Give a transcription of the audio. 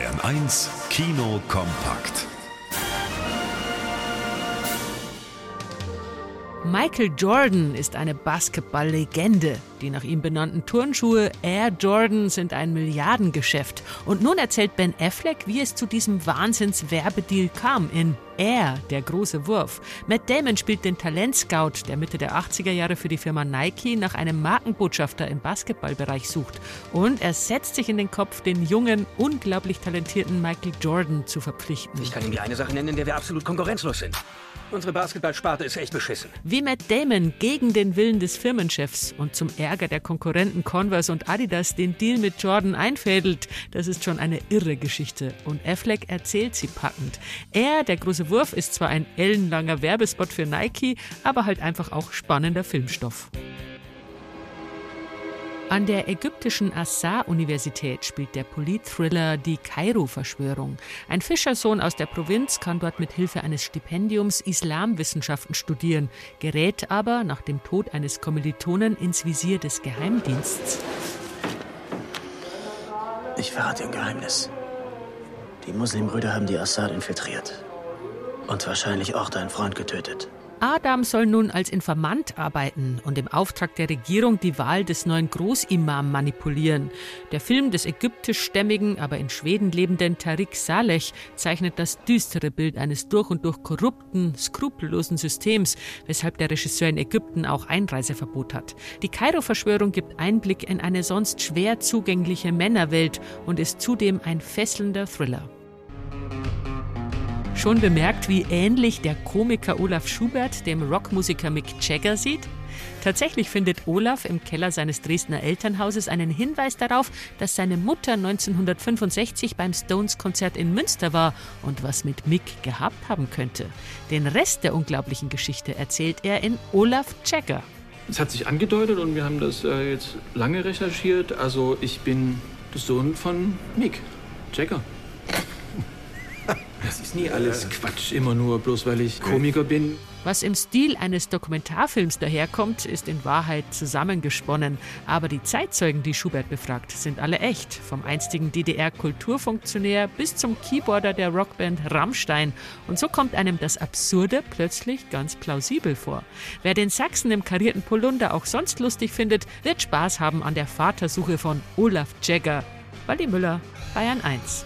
Bayern 1 Kino kompakt. Michael Jordan ist eine Basketball-Legende. Die nach ihm benannten Turnschuhe Air Jordan sind ein Milliardengeschäft. Und nun erzählt Ben Affleck, wie es zu diesem Wahnsinns-Werbedeal kam in Air, der große Wurf. Matt Damon spielt den Talentscout, der Mitte der 80er Jahre für die Firma Nike nach einem Markenbotschafter im Basketballbereich sucht. Und er setzt sich in den Kopf, den jungen, unglaublich talentierten Michael Jordan zu verpflichten. Ich kann Ihnen die eine Sache nennen, in der wir absolut konkurrenzlos sind. Unsere Basketballsparte ist echt beschissen. Wie Matt Damon gegen den Willen des Firmenchefs und zum Ärger der Konkurrenten Converse und Adidas den Deal mit Jordan einfädelt, das ist schon eine irre Geschichte. Und Affleck erzählt sie packend. Er, der große Wurf, ist zwar ein ellenlanger Werbespot für Nike, aber halt einfach auch spannender Filmstoff. An der ägyptischen Assar-Universität spielt der Politthriller Die Kairo-Verschwörung. Ein Fischersohn aus der Provinz kann dort mit Hilfe eines Stipendiums Islamwissenschaften studieren, gerät aber nach dem Tod eines Kommilitonen ins Visier des Geheimdienstes. Ich verrate ein Geheimnis. Die Muslimbrüder haben die Assad infiltriert. Und wahrscheinlich auch deinen Freund getötet. Adam soll nun als Informant arbeiten und im Auftrag der Regierung die Wahl des neuen Großimam manipulieren. Der Film des ägyptischstämmigen, aber in Schweden lebenden Tariq Saleh zeichnet das düstere Bild eines durch und durch korrupten, skrupellosen Systems, weshalb der Regisseur in Ägypten auch Einreiseverbot hat. Die Kairo-Verschwörung gibt Einblick in eine sonst schwer zugängliche Männerwelt und ist zudem ein fesselnder Thriller. Schon bemerkt, wie ähnlich der Komiker Olaf Schubert dem Rockmusiker Mick Jagger sieht? Tatsächlich findet Olaf im Keller seines Dresdner Elternhauses einen Hinweis darauf, dass seine Mutter 1965 beim Stones-Konzert in Münster war und was mit Mick gehabt haben könnte. Den Rest der unglaublichen Geschichte erzählt er in Olaf Jagger. Es hat sich angedeutet und wir haben das äh, jetzt lange recherchiert. Also ich bin der Sohn von Mick Jagger. Ist nie alles Quatsch, immer nur bloß weil ich Komiker bin. Was im Stil eines Dokumentarfilms daherkommt, ist in Wahrheit zusammengesponnen. Aber die Zeitzeugen, die Schubert befragt, sind alle echt. Vom einstigen DDR-Kulturfunktionär bis zum Keyboarder der Rockband Rammstein. Und so kommt einem das Absurde plötzlich ganz plausibel vor. Wer den Sachsen im karierten Polunder auch sonst lustig findet, wird Spaß haben an der Vatersuche von Olaf Jagger. Waldi Müller, Bayern 1.